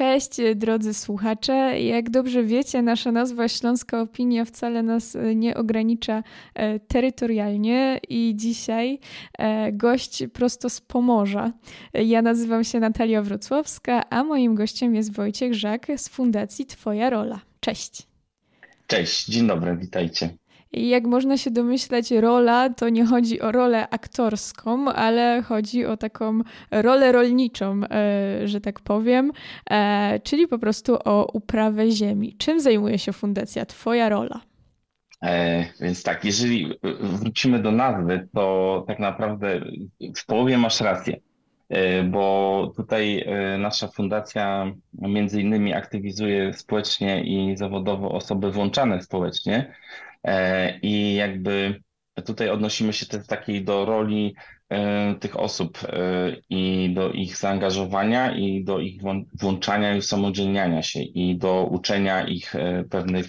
Cześć drodzy słuchacze. Jak dobrze wiecie, nasza nazwa Śląska Opinia wcale nas e, nie ogranicza e, terytorialnie i dzisiaj e, gość prosto z Pomorza. Ja nazywam się Natalia Wrocławska, a moim gościem jest Wojciech Żak z Fundacji Twoja Rola. Cześć. Cześć, dzień dobry, witajcie. I jak można się domyśleć, rola to nie chodzi o rolę aktorską, ale chodzi o taką rolę rolniczą, e, że tak powiem, e, czyli po prostu o uprawę ziemi. Czym zajmuje się fundacja? Twoja rola. E, więc tak, jeżeli wrócimy do nazwy, to tak naprawdę w połowie masz rację, bo tutaj nasza fundacja między innymi aktywizuje społecznie i zawodowo osoby włączane społecznie. E, I jakby tutaj odnosimy się też takiej do roli e, tych osób e, i do ich zaangażowania i do ich włączania i usamodzielniania się i do uczenia ich pewnych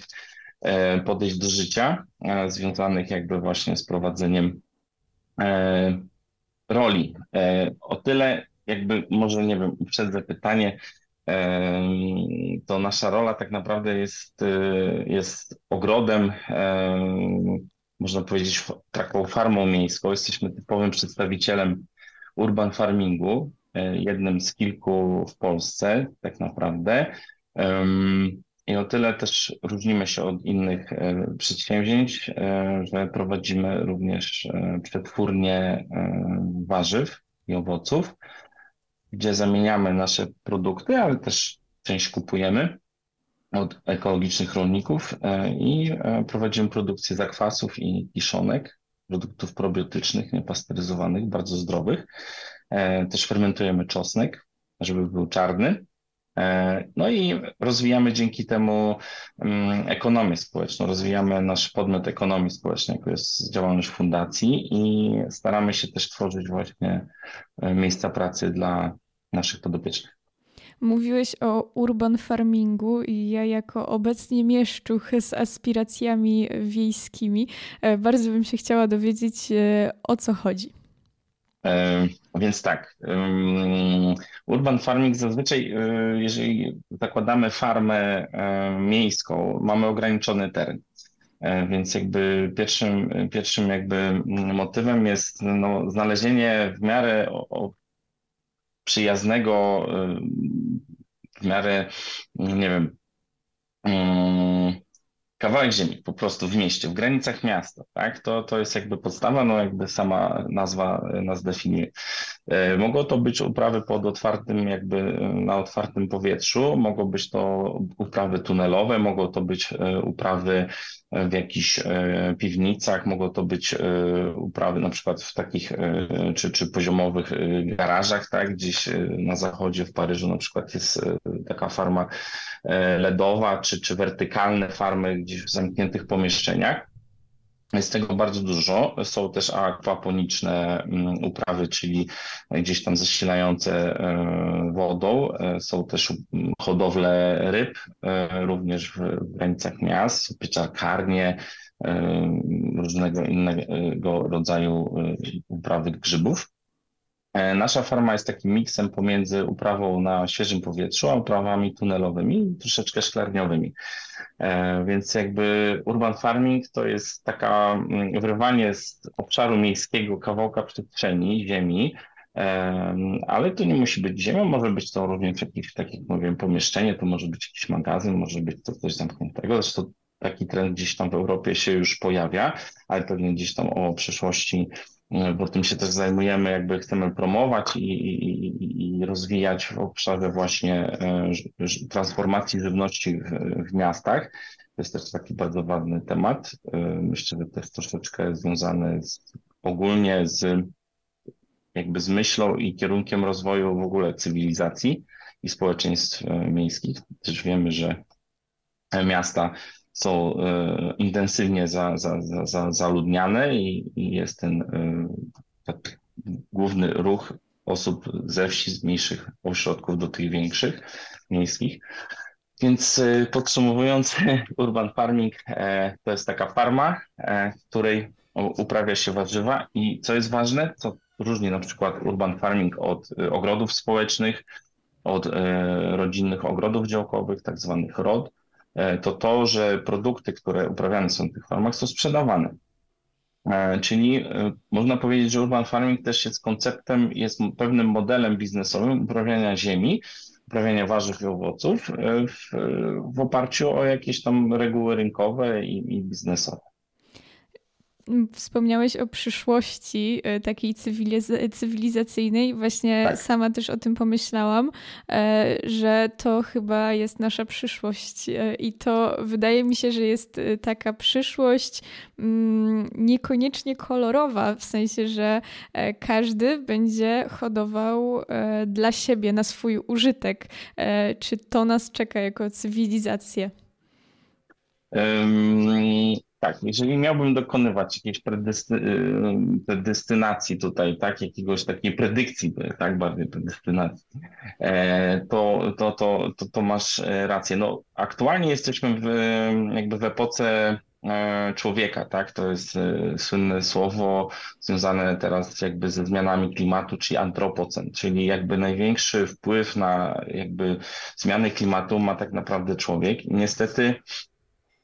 podejść do życia związanych jakby właśnie z prowadzeniem roli. O tyle jakby może nie wiem, uprzedzę pytanie, to nasza rola tak naprawdę jest, y, jest ogrodem, można powiedzieć, taką farmą miejską. Jesteśmy typowym przedstawicielem urban farmingu, e, jednym z kilku w Polsce, tak naprawdę. I o tyle też różnimy się od innych e, przedsięwzięć, e, że prowadzimy również przetwórnie warzyw i owoców gdzie zamieniamy nasze produkty, ale też część kupujemy od ekologicznych rolników e, i e, prowadzimy produkcję zakwasów i kiszonek, produktów probiotycznych, niepasteryzowanych, bardzo zdrowych. E, też fermentujemy czosnek, żeby był czarny. No i rozwijamy dzięki temu mm, ekonomię społeczną, rozwijamy nasz podmiot ekonomii społecznej, jako jest działalność fundacji i staramy się też tworzyć właśnie miejsca pracy dla naszych podopiecznych. Mówiłeś o urban farmingu i ja jako obecnie mieszczuch z aspiracjami wiejskimi e, bardzo bym się chciała dowiedzieć e, o co chodzi. E, więc tak, urban farming zazwyczaj, jeżeli zakładamy farmę miejską, mamy ograniczony teren. Więc jakby pierwszym, pierwszym jakby motywem jest no, znalezienie w miarę przyjaznego, w miarę, nie wiem, mm, kawałek ziemi po prostu w mieście, w granicach miasta, tak? To, to jest jakby podstawa, no jakby sama nazwa nas definiuje. E, mogą to być uprawy pod otwartym, jakby na otwartym powietrzu, mogą być to uprawy tunelowe, mogą to być e, uprawy w jakichś e, piwnicach, mogą to być uprawy na przykład w takich czy, czy poziomowych garażach, tak? Gdzieś na zachodzie w Paryżu na przykład jest taka farma LEDowa, czy, czy wertykalne farmy gdzieś w zamkniętych pomieszczeniach. Jest tego bardzo dużo. Są też akwaponiczne mm, uprawy, czyli gdzieś tam zasilające e, wodą. E, są też hodowle ryb, e, również w granicach miast, pieczarkarnie, różnego innego rodzaju uprawy grzybów. Nasza farma jest takim miksem pomiędzy uprawą na świeżym powietrzu, a uprawami tunelowymi troszeczkę szklarniowymi. E, więc jakby urban farming to jest taka mm, wyrwanie z obszaru miejskiego kawałka przestrzeni, ziemi, e, ale to nie musi być ziemia, może być to również jakieś, tak jak mówiłem, pomieszczenie, to może być jakiś magazyn, może być to coś zamkniętego. Zresztą taki trend gdzieś tam w Europie się już pojawia, ale pewnie gdzieś tam o przyszłości E, bo tym się też zajmujemy, jakby chcemy promować i, i, i rozwijać w obszarze właśnie e, transformacji żywności w, w, miastach. To jest też taki bardzo ważny temat. E, myślę, że też troszeczkę związany z, ogólnie z jakby z myślą i kierunkiem rozwoju w ogóle cywilizacji i społeczeństw miejskich. Też wiemy, że miasta są e, intensywnie za, za, za, zaludniane i, i jest ten e, główny ruch osób ze wsi, z mniejszych ośrodków do tych większych, miejskich. Więc e, podsumowując, urban farming to jest taka farma, w której uprawia się warzywa i co jest ważne, co różni na przykład urban farming od ogrodów społecznych, od rodzinnych ogrodów działkowych, tak zwanych ROD, to to, że produkty, które uprawiane są w tych farmach, są sprzedawane. Czyli można powiedzieć, że urban farming też jest konceptem, jest pewnym modelem biznesowym uprawiania ziemi, uprawiania warzyw i owoców w, w oparciu o jakieś tam reguły rynkowe i, i biznesowe. Wspomniałeś o przyszłości e, takiej cywiliz- cywilizacyjnej. Właśnie tak. sama też o tym pomyślałam, e, że to chyba jest nasza przyszłość. E, I to wydaje mi się, że jest taka przyszłość mm, niekoniecznie kolorowa, w sensie, że każdy będzie hodował dla siebie, na swój użytek. Czy to nas czeka jako cywilizację? Um tak, jeżeli miałbym dokonywać jakiejś predysty, y, predystynacji tutaj, tak, jakiegoś takiej predykcji, tak, bardziej predystynacji, e, to, to, to, to, to masz e, rację. No, aktualnie jesteśmy w, jakby w epoce e, człowieka, tak? To jest słynne słowo związane teraz jakby ze zmianami klimatu, czyli antropocen, czyli jakby największy wpływ na jakby zmiany klimatu ma tak naprawdę człowiek. I niestety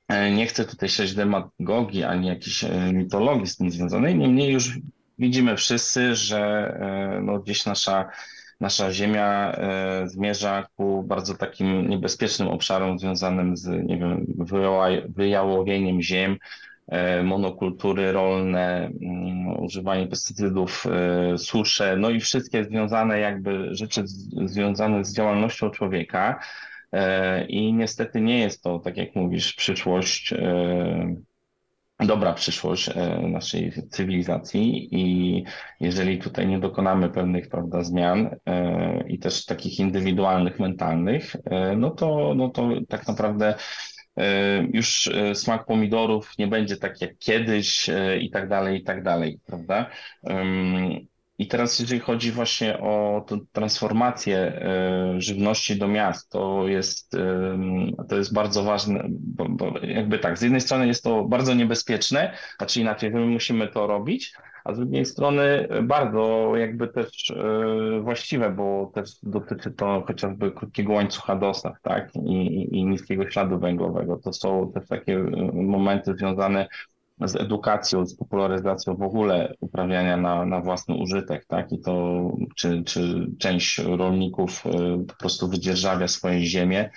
nie chcę tutaj siać demagogii ani jakiejś e, mitologii z tym związanej, niemniej już widzimy wszyscy, że e, no, gdzieś nasza, nasza Ziemia zmierza ku bardzo takim niebezpiecznym obszarom związanym z, nie wiem, wyjałowieniem ziem, monokultury rolne, mm, używanie pestycydów, susze, no i wszystkie związane jakby rzeczy związane z działalnością człowieka. E, I niestety nie jest to, tak jak mówisz, przyszłość, e, dobra przyszłość e, naszej cywilizacji i jeżeli tutaj nie dokonamy pewnych prawda, zmian i też takich indywidualnych, mentalnych, no to, no to tak naprawdę już smak pomidorów nie będzie tak jak kiedyś i tak dalej, i tak dalej, prawda? I teraz, jeżeli chodzi właśnie o transformację e, żywności do miast, to jest, to jest bardzo ważne, bo, bo jakby tak, z jednej strony jest to bardzo niebezpieczne, znaczy inaczej, my musimy to robić, a z drugiej strony bardzo jakby też e, właściwe, bo też dotyczy to chociażby krótkiego łańcucha dostaw, tak, i, i niskiego śladu węglowego. To są też takie e, momenty związane z edukacją, z popularyzacją w ogóle uprawiania na, na własny użytek, tak? I to, czy, czy część rolników e, po prostu wydzierżawia swoje ziemię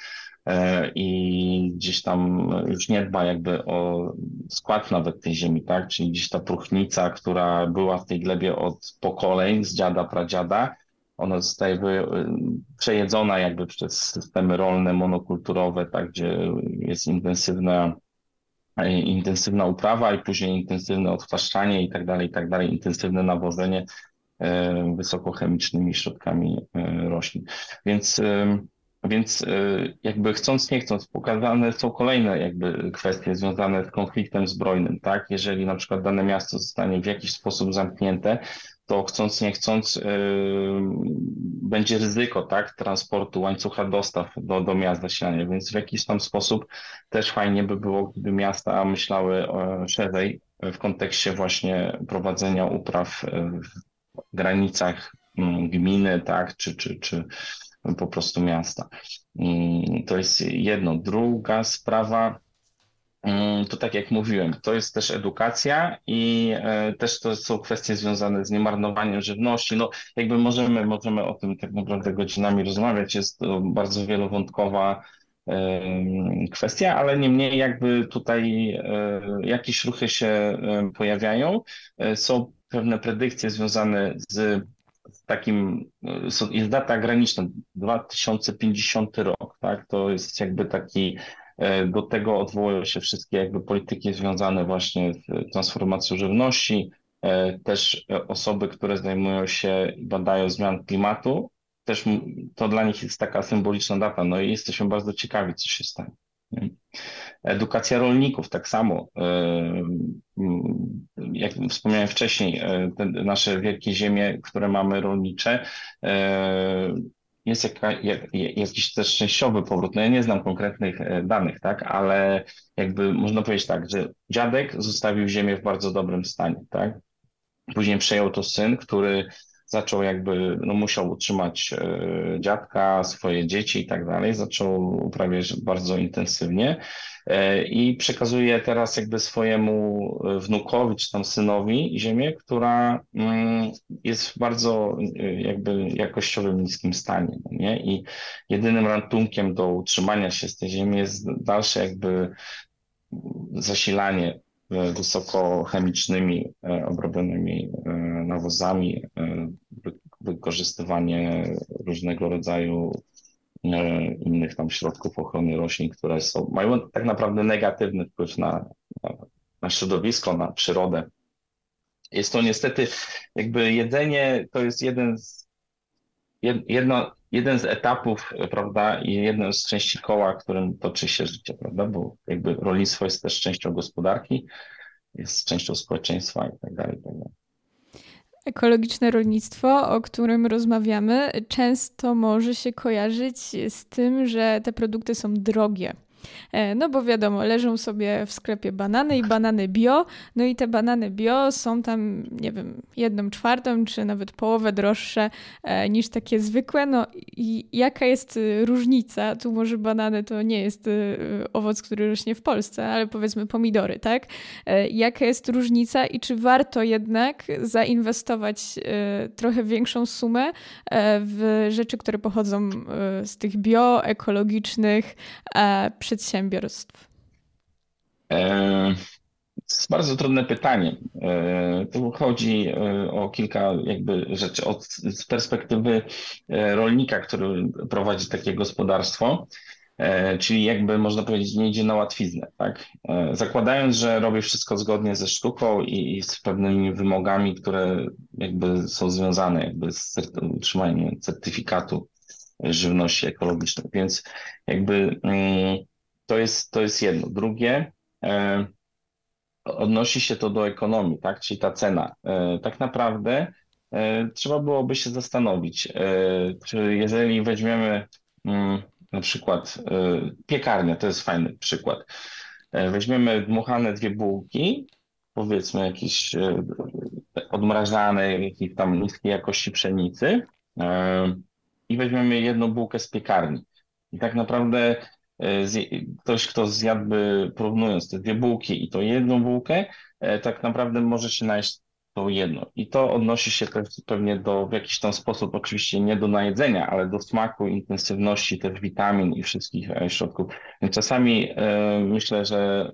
e, i gdzieś tam już nie dba jakby o skład nawet tej ziemi, tak? Czyli gdzieś ta próchnica, która była w tej glebie od pokoleń, z dziada, pradziada, ona zostaje przejedzona jakby przez systemy rolne, monokulturowe, tak, gdzie jest intensywna intensywna uprawa i później intensywne odchwaszczanie i tak dalej, i tak dalej, intensywne nawożenie e, wysokochemicznymi środkami e, roślin. Więc, e, więc jakby chcąc, nie chcąc, pokazane są kolejne jakby kwestie związane z konfliktem zbrojnym, tak? Jeżeli na przykład dane miasto zostanie w jakiś sposób zamknięte, to chcąc, nie chcąc, yy, będzie ryzyko tak, transportu łańcucha dostaw do, do miast zasilania, więc w jakiś tam sposób też fajnie by było, gdyby miasta myślały e, szerzej w kontekście właśnie prowadzenia upraw e, w granicach mm, gminy, tak, czy, czy, czy po prostu miasta. To jest jedno. Druga sprawa, to tak jak mówiłem, to jest też edukacja i e, też to są kwestie związane z niemarnowaniem żywności. No, jakby możemy, możemy o tym tak naprawdę godzinami rozmawiać. Jest to bardzo wielowątkowa kwestia, ale niemniej jakby tutaj e, jakieś ruchy się pojawiają. E, są pewne predykcje związane z takim, jest data graniczna, 2050 rok, tak? To jest jakby taki E, do tego odwołują się wszystkie jakby polityki związane właśnie z transformacją żywności, e, też osoby, które zajmują się i badają zmian klimatu, też to dla nich jest taka symboliczna data, no i jesteśmy bardzo ciekawi, co się stanie. Edukacja rolników tak samo. E, jak wspomniałem wcześniej, nasze wielkie ziemie, które mamy rolnicze, jest jaka, jak, jakiś też częściowy powrót. No ja nie znam konkretnych e, danych, tak, ale jakby można powiedzieć tak, że dziadek zostawił ziemię w bardzo dobrym stanie, tak. Później przejął to syn, który zaczął jakby, no musiał utrzymać e, dziadka, swoje dzieci i tak dalej, zaczął uprawiać bardzo intensywnie e, i przekazuje teraz jakby swojemu wnukowi czy tam synowi ziemię, która mm, jest w bardzo jakby jakościowym niskim stanie, no nie? I jedynym ratunkiem do utrzymania się z tej ziemi jest dalsze jakby zasilanie wysokochemicznymi e, obrobionymi e, nawozami, e, wykorzystywanie różnego rodzaju innych tam środków ochrony roślin, które są, mają tak naprawdę negatywny wpływ na, na środowisko, na przyrodę. Jest to niestety jakby jedzenie to jest jeden z, jeden z etapów, prawda, i jedna z części koła, którym toczy się życie, prawda, bo jakby rolnictwo jest też częścią gospodarki, jest częścią społeczeństwa tak i tak dalej. Ekologiczne rolnictwo, o którym rozmawiamy, często może się kojarzyć z tym, że te produkty są drogie. E, no bo wiadomo, leżą sobie w sklepie banany i banany bio, no i te banany bio są tam, nie wiem, jedną czwartą czy nawet połowę droższe e, niż takie zwykłe. No i jaka jest y, różnica? Tu może banany to nie jest y, owoc, który rośnie w Polsce, ale powiedzmy pomidory, tak? E, jaka jest różnica i czy warto jednak zainwestować trochę większą sumę w rzeczy, które pochodzą z tych bio, ekologicznych, przedsiębiorstw? E, to jest bardzo trudne pytanie. E, tu chodzi e, o kilka jakby rzeczy. Od, z perspektywy rolnika, który prowadzi takie gospodarstwo, czyli jakby można powiedzieć nie idzie na łatwiznę, tak? Zakładając, że robi wszystko zgodnie ze sztuką i, i z pewnymi wymogami, które jakby są związane jakby z utrzymaniem certyfikatu żywności ekologicznej, więc jakby mm, to jest, to jest jedno. Drugie, e, odnosi się to do ekonomii, tak? Czyli ta cena. E, tak naprawdę e, trzeba byłoby się zastanowić, czy jeżeli weźmiemy mm, na przykład piekarnię, to jest fajny przykład. Weźmiemy dmuchane dwie bułki, powiedzmy jakieś odmrażane, jakiejś tam niskiej jakości pszenicy i weźmiemy jedną bułkę z piekarni. I tak naprawdę ktoś, kto zjadłby, porównując te dwie bułki i to jedną bułkę, e, tak naprawdę może się najeść to jedno. I to odnosi się też pewnie do, w jakiś tam sposób, oczywiście nie do najedzenia, ale do smaku, intensywności też witamin i wszystkich e, środków. Więc czasami myślę, że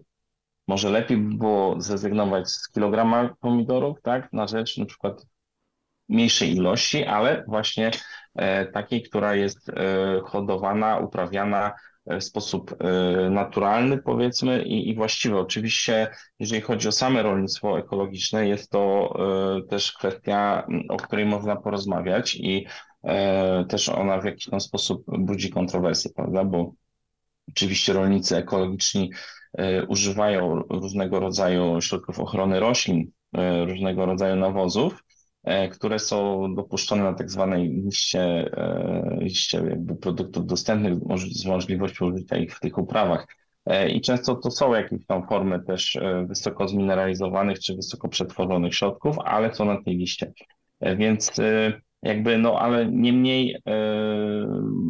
może lepiej by było zrezygnować z kilograma pomidorów, tak, na rzecz na przykład mniejszej ilości, ale właśnie takiej, która jest hodowana, uprawiana w sposób e, naturalny, powiedzmy, i, i właściwy. Oczywiście, jeżeli chodzi o same rolnictwo ekologiczne, jest to e, też kwestia, o której można porozmawiać i e, też ona w jakiś tam sposób budzi kontrowersje, prawda? Bo oczywiście rolnicy ekologiczni używają różnego rodzaju środków ochrony roślin, różnego rodzaju nawozów, E, które są dopuszczone na tak zwanej liście, e, liście jakby produktów dostępnych z możliwością użycia ich w tych uprawach. E, I często to są jakieś tam formy też wysoko zmineralizowanych czy wysoko przetworzonych środków, ale są na tej liście. Więc jakby, no ale niemniej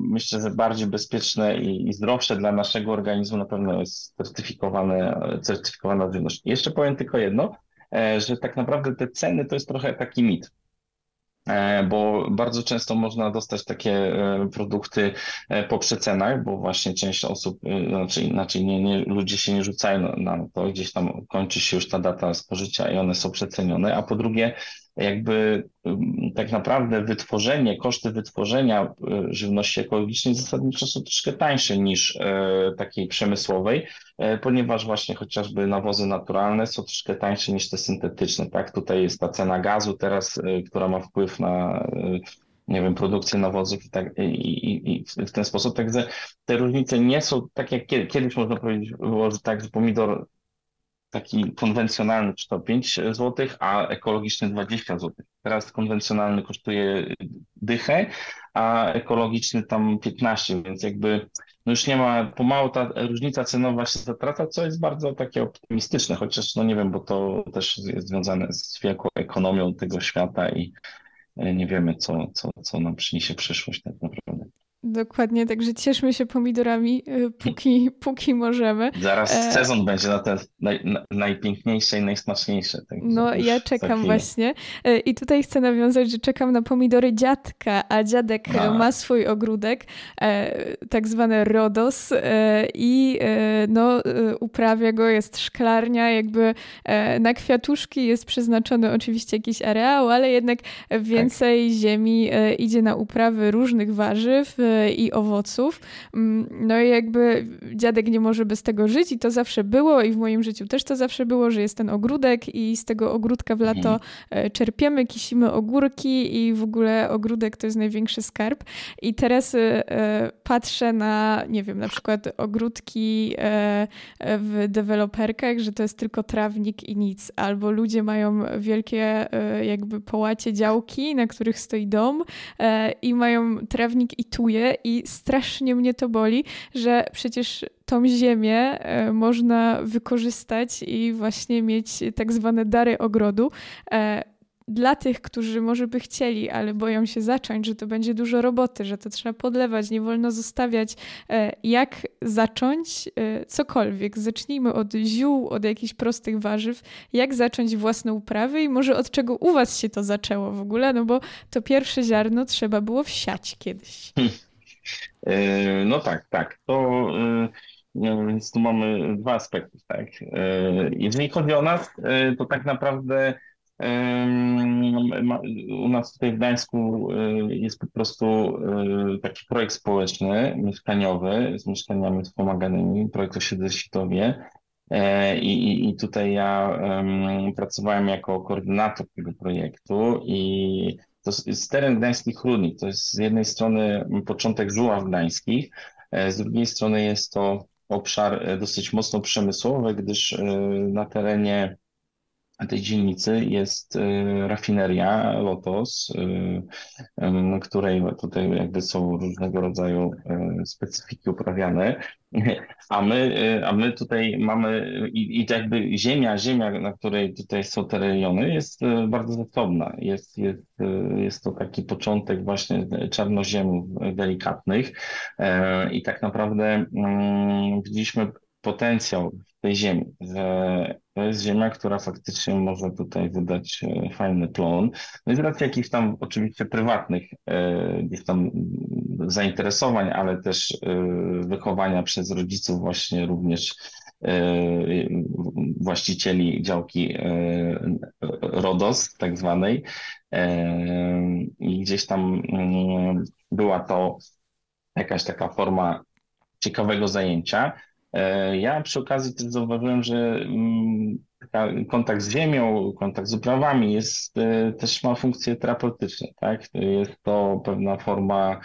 myślę, że bardziej bezpieczne i, i zdrowsze dla naszego organizmu na pewno jest certyfikowane, certyfikowana żywność. Jeszcze powiem tylko jedno, E, że tak naprawdę te ceny to jest trochę taki mit. E, bo bardzo często można dostać takie e, produkty po przecenach, bo właśnie część osób, znaczy inaczej nie, nie, ludzie się nie rzucają na to, gdzieś tam kończy się już ta data spożycia i one są przecenione, a po drugie jakby tak naprawdę wytworzenie, koszty wytworzenia e, żywności ekologicznej zasadniczo są troszkę tańsze niż e, takiej przemysłowej, e, ponieważ właśnie chociażby nawozy naturalne są troszkę tańsze niż te syntetyczne, tak? Tutaj jest ta cena gazu teraz, która ma wpływ na nie wiem, produkcję nawozów i, tak, i, i, i w ten sposób. Także te różnice nie są tak jak kiedyś można powiedzieć, było, że tak, że pomidor taki konwencjonalny to 5 zł, a ekologiczny 20 zł. Teraz konwencjonalny kosztuje dychę, a ekologiczny tam 15, więc jakby no już nie ma, pomału ta różnica cenowa się zatraca, co jest bardzo takie optymistyczne, chociaż no nie wiem, bo to też jest związane z wielką ekonomią tego świata i, nie wiemy, co, co, co nam przyniesie przyszłość tak naprawdę. Dokładnie, także cieszmy się pomidorami, y, póki, póki możemy. Zaraz e... sezon będzie na te naj, najpiękniejsze i najsmaczniejsze. No, ja czekam właśnie. E, I tutaj chcę nawiązać, że czekam na pomidory dziadka, a dziadek a. ma swój ogródek, e, tak zwany Rodos i no, uprawia go, jest szklarnia, jakby na kwiatuszki jest przeznaczony oczywiście jakiś areał, ale jednak więcej tak. ziemi idzie na uprawy różnych warzyw, i owoców. Mm, no i jakby dziadek nie może bez tego żyć i to zawsze było i w moim życiu też to zawsze było, że jest ten ogródek i z tego ogródka w lato mhm. e, czerpiemy, kisimy ogórki i w ogóle ogródek to jest największy skarb. I teraz e, e, patrzę na, nie wiem, na przykład ogródki w deweloperkach, że to jest tylko trawnik i nic, albo ludzie mają wielkie jakby połacie działki, na których stoi dom i mają trawnik i tuje i strasznie mnie to boli, że przecież tą ziemię e, można wykorzystać i właśnie mieć tak zwane dary ogrodu e, dla tych, którzy może by chcieli, ale boją się zacząć, że to będzie dużo roboty, że to trzeba podlewać, nie wolno zostawiać. E, jak zacząć cokolwiek? Zacznijmy od ziół, od jakichś prostych warzyw. Jak zacząć własne uprawy i może od czego u Was się to zaczęło w ogóle? No bo to pierwsze ziarno trzeba było wsiać kiedyś. Hmm. E, no tak, tak. To e, no, więc tu mamy dwa aspekty, tak. E, jeżeli chodzi o nas, to tak naprawdę u nas tutaj w Gdańsku jest po prostu taki projekt społeczny, mieszkaniowy, z mieszkaniami wspomaganymi, projekt Osiedle Sitowie. I, I tutaj ja pracowałem jako koordynator tego projektu i to jest teren gdańskich Rudnik. To jest z jednej strony początek żuław gdańskich, e, z drugiej strony jest to obszar e, dosyć mocno przemysłowy, gdyż e, na terenie tej dzielnicy jest y, rafineria Lotos, y, której tutaj jakby są różnego rodzaju y, specyfiki uprawiane, a my, a my tutaj mamy i, i jakby ziemia, ziemia, na której tutaj są te rejony jest bardzo zasobna. Jest, jest, jest to taki początek właśnie czarnoziemów delikatnych i tak naprawdę mm, widzieliśmy potencjał tej ziemi, że to jest ziemia, która faktycznie może tutaj wydać e, fajny plon. No i z racji jakichś tam oczywiście prywatnych e, gdzieś tam zainteresowań, ale też e, wychowania przez rodziców właśnie również właścicieli działki RODOS tak zwanej i gdzieś tam mm, była to jakaś taka forma ciekawego zajęcia. E, ja przy okazji też zauważyłem, że mm, kontakt z ziemią, kontakt z uprawami jest, e, też ma funkcję terapeutyczną, tak? Jest to pewna forma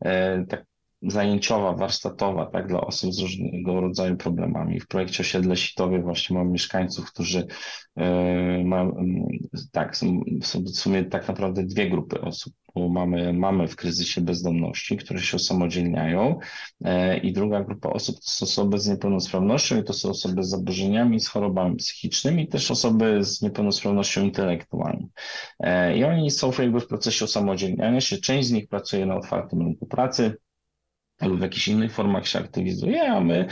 e, tak zajęciowa, warsztatowa, tak, dla osób z różnego rodzaju problemami. W projekcie Osiedle Sitowie właśnie mam mieszkańców, którzy mają, tak, są, są w sumie tak naprawdę dwie grupy osób bo mamy, mamy w kryzysie bezdomności, które się osamodzielniają e, i druga grupa osób to są osoby z niepełnosprawnością i to są osoby z zaburzeniami, z chorobami psychicznymi i też osoby z niepełnosprawnością intelektualną. E, I oni są jakby w procesie osamodzielniania się. Część z nich pracuje na otwartym rynku pracy, lub w jakichś innych formach się aktywizuje, a my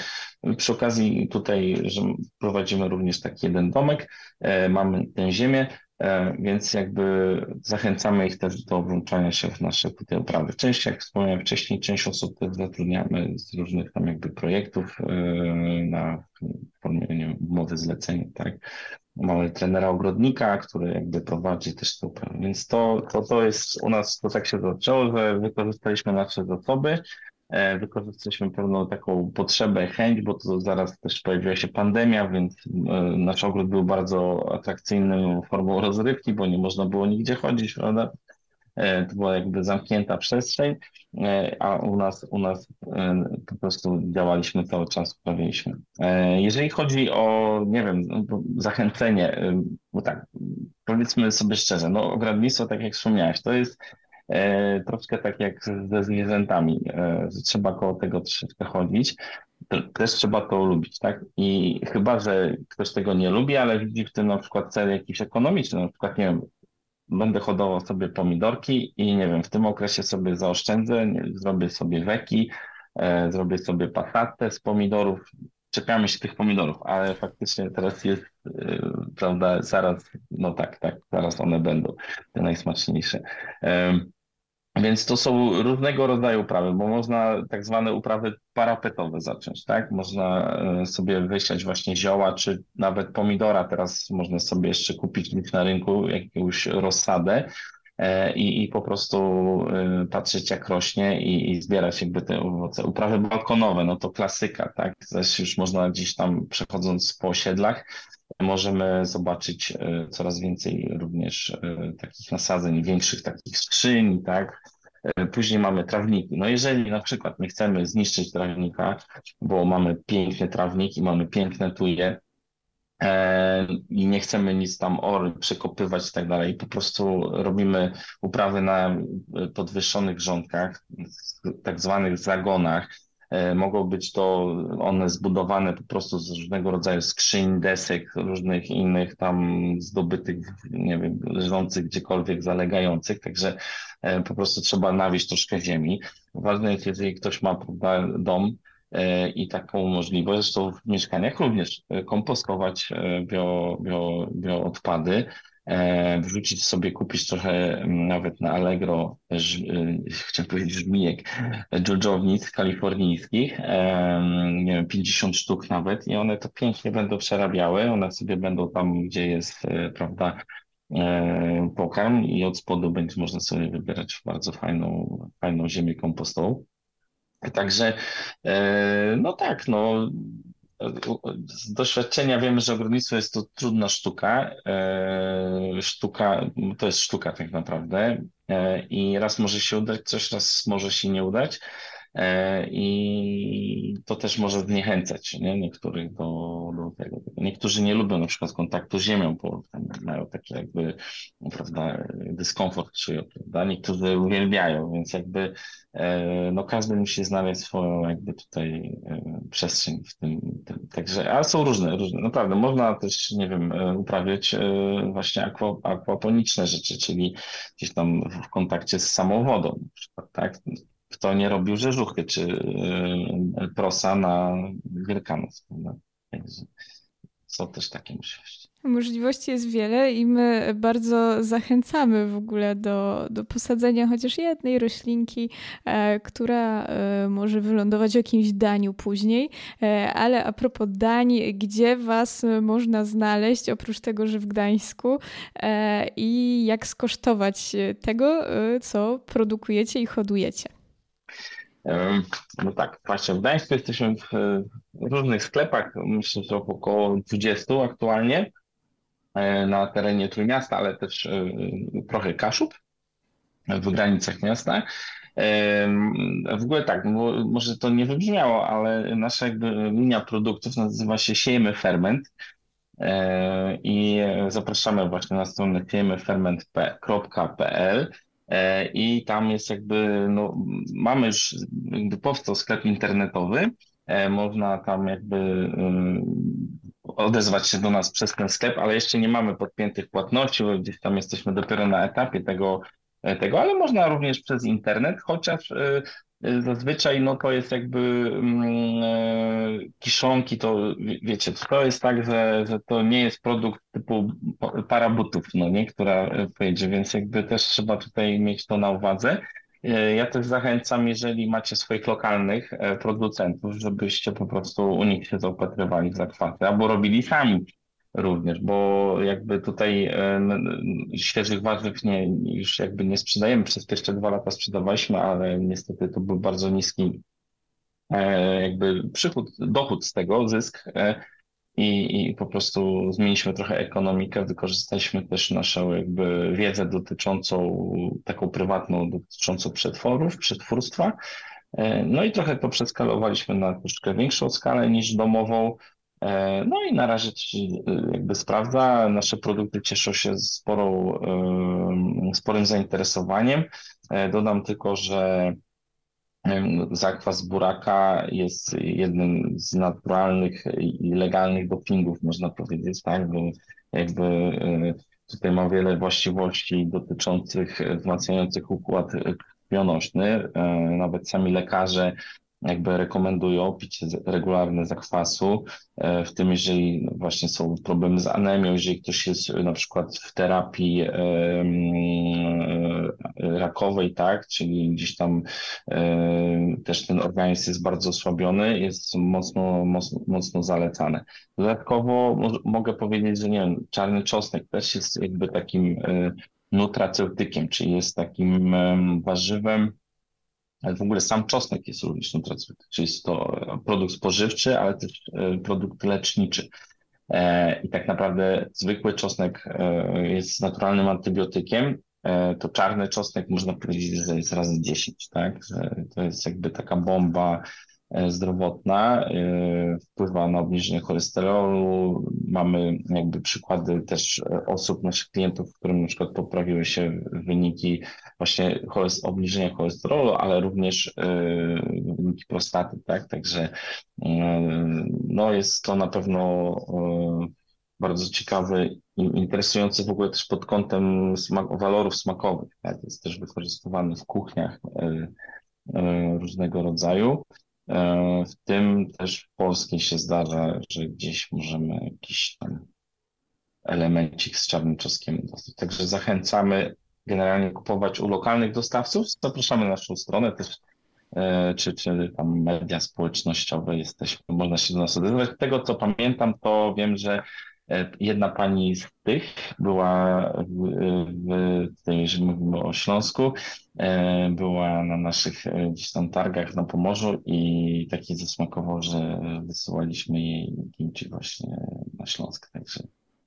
przy okazji tutaj, że prowadzimy również taki jeden domek, e, mamy tę ziemię, E, więc jakby zachęcamy ich też do włączania się w nasze tutaj uprawy. Część, jak wspomniałem wcześniej, część osób też zatrudniamy z różnych tam jakby projektów e, na formie wiem, umowy zlecenia, tak. Mamy trenera ogrodnika, który jakby prowadzi też te uprawy. Więc to, to, to jest u nas, to tak się zaczęło, że wykorzystaliśmy nasze zasoby, wykorzystaliśmy pewną taką potrzebę, chęć, bo to zaraz też pojawiła się pandemia, więc e, nasz ogród był bardzo atrakcyjną formą rozrywki, bo nie można było nigdzie chodzić, prawda? E, to była jakby zamknięta przestrzeń, a u nas, u nas po prostu działaliśmy cały czas, uprawiliśmy. Jeżeli chodzi o, nie wiem, no, zachęcenie, bo tak, powiedzmy sobie szczerze, no ogrodnictwo, tak jak wspomniałeś, to jest E, troszkę tak jak ze zwierzętami, e, trzeba koło tego troszeczkę chodzić. Też trzeba to lubić, tak? I chyba, że ktoś tego nie lubi, ale widzi w tym na przykład cel jakiś ekonomiczny, na przykład, nie wiem, będę hodował sobie pomidorki i nie wiem, w tym okresie sobie zaoszczędzę, nie, zrobię sobie weki, e, zrobię sobie pasatę z pomidorów, czepiamy się tych pomidorów, ale faktycznie teraz jest, e, prawda, zaraz, no tak, tak, zaraz one będą te najsmaczniejsze. E, więc to są różnego rodzaju uprawy, bo można tak zwane uprawy parapetowe zacząć, tak? Można e, sobie wysiać właśnie zioła, czy nawet pomidora. Teraz można sobie jeszcze kupić na rynku jakąś rozsadę e, i, i po prostu e, patrzeć jak rośnie i, i zbierać jakby te owoce. Uprawy balkonowe, no to klasyka, tak? Też już można gdzieś tam przechodząc po osiedlach, możemy zobaczyć coraz więcej również takich nasadzeń, większych takich skrzyń, tak? Później mamy trawniki. No jeżeli na przykład my chcemy zniszczyć trawnika, bo mamy piękny trawnik i mamy piękne tuje e, i nie chcemy nic tam ory przekopywać i tak dalej, po prostu robimy uprawy na podwyższonych grządkach, tak zwanych zagonach, E, mogą być to one zbudowane po prostu z różnego rodzaju skrzyń, desek, różnych innych tam zdobytych, nie wiem, leżących gdziekolwiek, zalegających, także e, po prostu trzeba nawieść troszkę ziemi. Ważne jest, jeżeli ktoś ma prawda, dom, e, i taką możliwość, zresztą w mieszkaniach również kompostować bio, bio, bioodpady. E, wrzucić sobie, kupić trochę nawet na Allegro, ż, y, chciałem powiedzieć żmijek, dżdżownic kalifornijskich, nie wiem, 50 sztuk nawet i one to pięknie będą przerabiały, one sobie będą tam, gdzie jest, e, prawda, e, pokarm i od spodu będzie można sobie wybierać bardzo fajną, fajną ziemię kompostową. Także, no tak, no z doświadczenia wiemy, że ogrodnictwo jest to trudna sztuka. E, sztuka, to jest sztuka tak naprawdę. E, I raz może się udać coś, raz może się nie udać. E, I to też może zniechęcać nie? niektórych do, do tego. Niektórzy nie lubią na przykład kontaktu z ziemią, bo mają taki jakby prawda, dyskomfort czują, prawda? Niektórzy uwielbiają, więc jakby e, no każdy musi znaleźć swoją jakby tutaj e, przestrzeń w tym, tym. Także, ale są różne, różne, naprawdę można też, nie wiem, uprawiać właśnie aqua, aquaponiczne rzeczy, czyli gdzieś tam w kontakcie z samą wodą, na przykład, tak? Kto nie robił rzeżuchy czy y, prosa na Wielkanoc. Są też takie możliwości. Możliwości jest wiele i my bardzo zachęcamy w ogóle do, do posadzenia chociaż jednej roślinki, e, która e, może wylądować w jakimś daniu później. E, ale a propos dań, gdzie Was można znaleźć, oprócz tego, że w Gdańsku e, i jak skosztować tego, e, co produkujecie i hodujecie? No tak, właśnie w Gdańsku jesteśmy w różnych sklepach, myślę, że około 20 aktualnie e, na terenie Trójmiasta, ale też e, trochę Kaszub w granicach miasta. W ogóle tak, może to nie wybrzmiało, ale nasza linia produktów nazywa się Siejemy Ferment e, i zapraszamy właśnie na stronę siejemyferment.pl E, i tam jest jakby, no, mamy już, jakby powstał sklep internetowy, e, można tam jakby y, odezwać się do nas przez ten sklep, ale jeszcze nie mamy podpiętych płatności, bo gdzieś tam jesteśmy dopiero na etapie tego, e, tego ale można również przez internet, chociaż Zazwyczaj no to jest jakby mm, e, kiszonki, to wiecie, to jest tak, że, że to nie jest produkt typu para butów, no nie, która pojedzie, więc jakby też trzeba tutaj mieć to na uwadze. E, ja też zachęcam, jeżeli macie swoich lokalnych e, producentów, żebyście po prostu u nich się zaopatrywali w zakwasy, albo robili sami również, bo jakby tutaj e, świeżych warzyw nie, już jakby nie sprzedajemy. Przez pierwsze dwa lata sprzedawaliśmy, ale niestety to był bardzo niski e, jakby przychód, dochód z tego, zysk e, i, i po prostu zmieniliśmy trochę ekonomikę, wykorzystaliśmy też naszą jakby wiedzę dotyczącą, taką prywatną, dotyczącą przetworów, przetwórstwa. No i trochę to przeskalowaliśmy na troszkę większą skalę niż domową, no i na razie to się e, jakby sprawdza. Nasze produkty cieszą się sporą, e, sporym zainteresowaniem. Dodam tylko, że zakwas buraka jest jednym z naturalnych i legalnych dopingów, można powiedzieć, tak? Bo jakby tutaj ma wiele właściwości dotyczących wzmacniających układ krwionośny. Nawet sami lekarze jakby rekomendują picie regularne zakwasu, e, w tym jeżeli właśnie są problemy z anemią, jeżeli ktoś jest na przykład w terapii e, rakowej, tak, czyli gdzieś tam e, też ten organizm jest bardzo osłabiony, jest mocno, mocno, mocno zalecane. Dodatkowo mogę powiedzieć, że nie wiem, czarny czosnek też jest jakby takim nutraceutykiem, czyli jest takim warzywem, ale w ogóle sam czosnek jest również nutraceutyczny, czyli jest to produkt spożywczy, ale też e, produkt leczniczy. E, I tak naprawdę zwykły czosnek e, jest naturalnym antybiotykiem, to czarny czosnek można powiedzieć, że jest razy 10, tak? To jest jakby taka bomba E, zdrowotna, e, wpływa na obniżenie cholesterolu. Mamy jakby przykłady też e, osób, naszych klientów, którym na przykład poprawiły się wyniki właśnie obniżenia cholesterolu, ale również wyniki prostaty, tak? Także no jest to na pewno bardzo ciekawy i interesujący w ogóle też pod kątem smak walorów smakowych. Tak? Jest też wykorzystywany w kuchniach różnego rodzaju. E, w tym też w polskiej się zdarza, że gdzieś możemy jakiś tam elemencik z czarnym czosnkiem dostać. Także zachęcamy generalnie kupować u lokalnych dostawców. Zapraszamy na naszą stronę też, e, czy, czy tam media społecznościowe jesteśmy, można się do nas odezwać. Tego co pamiętam, to wiem, że jedna pani z tych była, w, w, tutaj, jeżeli mówimy o Śląsku, e, była na naszych e, gdzieś tam targach na Pomorzu i taki zasmakował, że wysyłaliśmy jej kimchi właśnie na Śląsk, także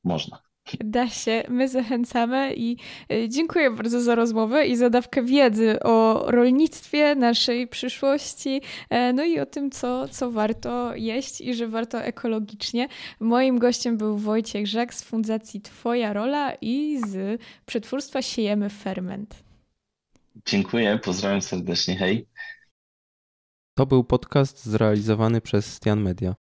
można. Da się, my zachęcamy i e, dziękuję bardzo za rozmowę i za dawkę wiedzy o rolnictwie, naszej przyszłości, e, no i o tym, co, co warto jeść i że warto ekologicznie. Moim gościem był Wojciech Żak z Fundacji Twoja Rola i z przetwórstwa Siejemy Ferment. Dziękuję, pozdrawiam serdecznie, hej. To był podcast zrealizowany przez Stian Media.